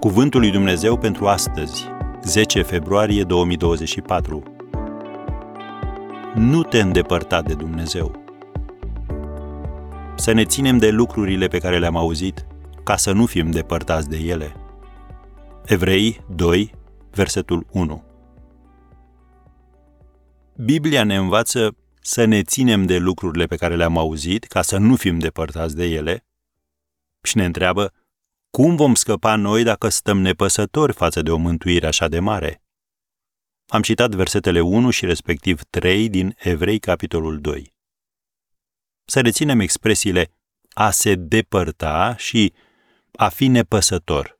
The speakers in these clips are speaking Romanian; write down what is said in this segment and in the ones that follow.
Cuvântul lui Dumnezeu pentru astăzi, 10 februarie 2024. Nu te îndepărta de Dumnezeu. Să ne ținem de lucrurile pe care le-am auzit, ca să nu fim depărtați de ele. Evrei 2, versetul 1. Biblia ne învață să ne ținem de lucrurile pe care le-am auzit, ca să nu fim depărtați de ele, și ne întreabă cum vom scăpa noi dacă stăm nepăsători față de o mântuire așa de mare? Am citat versetele 1 și respectiv 3 din Evrei, capitolul 2. Să reținem expresiile a se depărta și a fi nepăsător.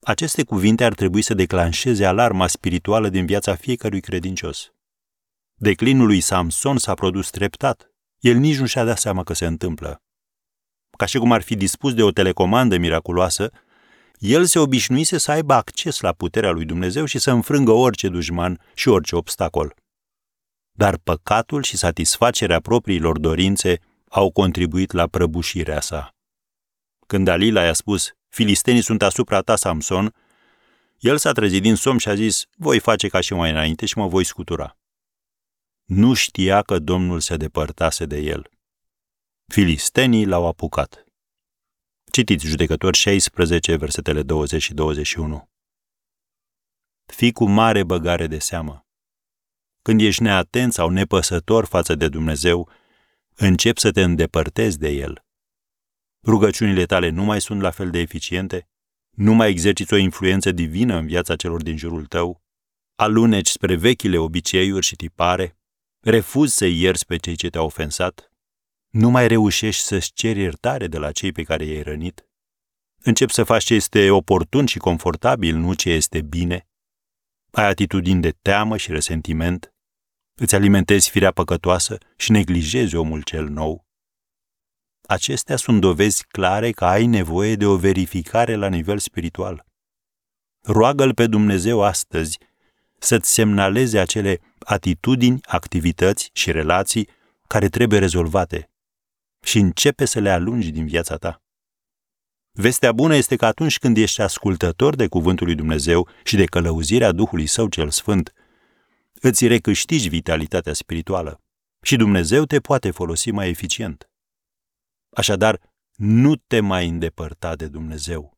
Aceste cuvinte ar trebui să declanșeze alarma spirituală din viața fiecărui credincios. Declinul lui Samson s-a produs treptat. El nici nu și-a dat seama că se întâmplă ca și cum ar fi dispus de o telecomandă miraculoasă, el se obișnuise să aibă acces la puterea lui Dumnezeu și să înfrângă orice dușman și orice obstacol. Dar păcatul și satisfacerea propriilor dorințe au contribuit la prăbușirea sa. Când Dalila i-a spus, filistenii sunt asupra ta, Samson, el s-a trezit din somn și a zis, voi face ca și mai înainte și mă voi scutura. Nu știa că Domnul se depărtase de el. Filistenii l-au apucat. Citiți Judecători 16, versetele 20 și 21. Fii cu mare băgare de seamă. Când ești neatent sau nepăsător față de Dumnezeu, încep să te îndepărtezi de El. Rugăciunile tale nu mai sunt la fel de eficiente, nu mai exerciți o influență divină în viața celor din jurul tău, aluneci spre vechile obiceiuri și tipare, refuzi să ierți pe cei ce te-au ofensat, nu mai reușești să-ți ceri iertare de la cei pe care i-ai rănit? Începi să faci ce este oportun și confortabil, nu ce este bine? Ai atitudini de teamă și resentiment? Îți alimentezi firea păcătoasă și neglijezi omul cel nou? Acestea sunt dovezi clare că ai nevoie de o verificare la nivel spiritual. Roagă-L pe Dumnezeu astăzi să-ți semnaleze acele atitudini, activități și relații care trebuie rezolvate și începe să le alungi din viața ta. Vestea bună este că atunci când ești ascultător de cuvântul lui Dumnezeu și de călăuzirea Duhului Său cel Sfânt, îți recâștigi vitalitatea spirituală și Dumnezeu te poate folosi mai eficient. Așadar, nu te mai îndepărta de Dumnezeu.